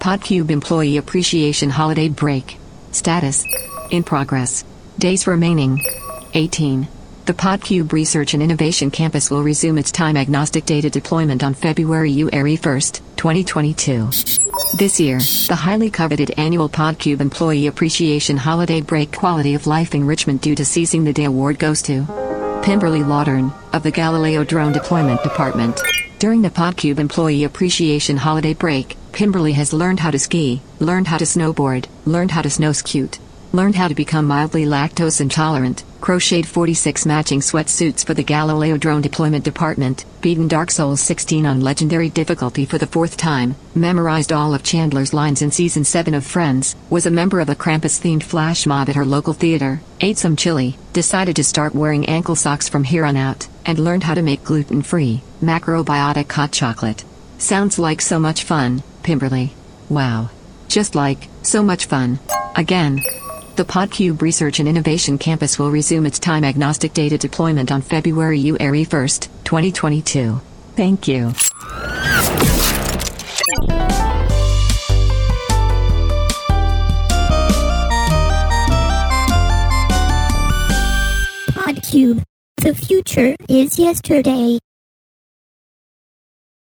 Podcube Employee Appreciation Holiday Break. Status. In progress. Days remaining. 18. The Podcube Research and Innovation Campus will resume its time agnostic data deployment on February 1, 2022. This year, the highly coveted annual Podcube Employee Appreciation Holiday Break Quality of Life Enrichment due to Seizing the Day Award goes to Pimberly Laudern, of the Galileo Drone Deployment Department. During the Podcube Employee Appreciation Holiday Break, Pimberly has learned how to ski, learned how to snowboard, learned how to snowscoot, learned how to become mildly lactose intolerant, crocheted 46 matching sweatsuits for the Galileo Drone Deployment Department, beaten Dark Souls 16 on legendary difficulty for the fourth time, memorized all of Chandler's lines in season 7 of Friends, was a member of a Krampus-themed flash mob at her local theater, ate some chili, decided to start wearing ankle socks from here on out, and learned how to make gluten-free, macrobiotic hot chocolate. Sounds like so much fun, Pimberly. Wow. Just like, so much fun. Again. The Podcube Research and Innovation Campus will resume its time agnostic data deployment on February 1, 2022. Thank you. Podcube. The future is yesterday.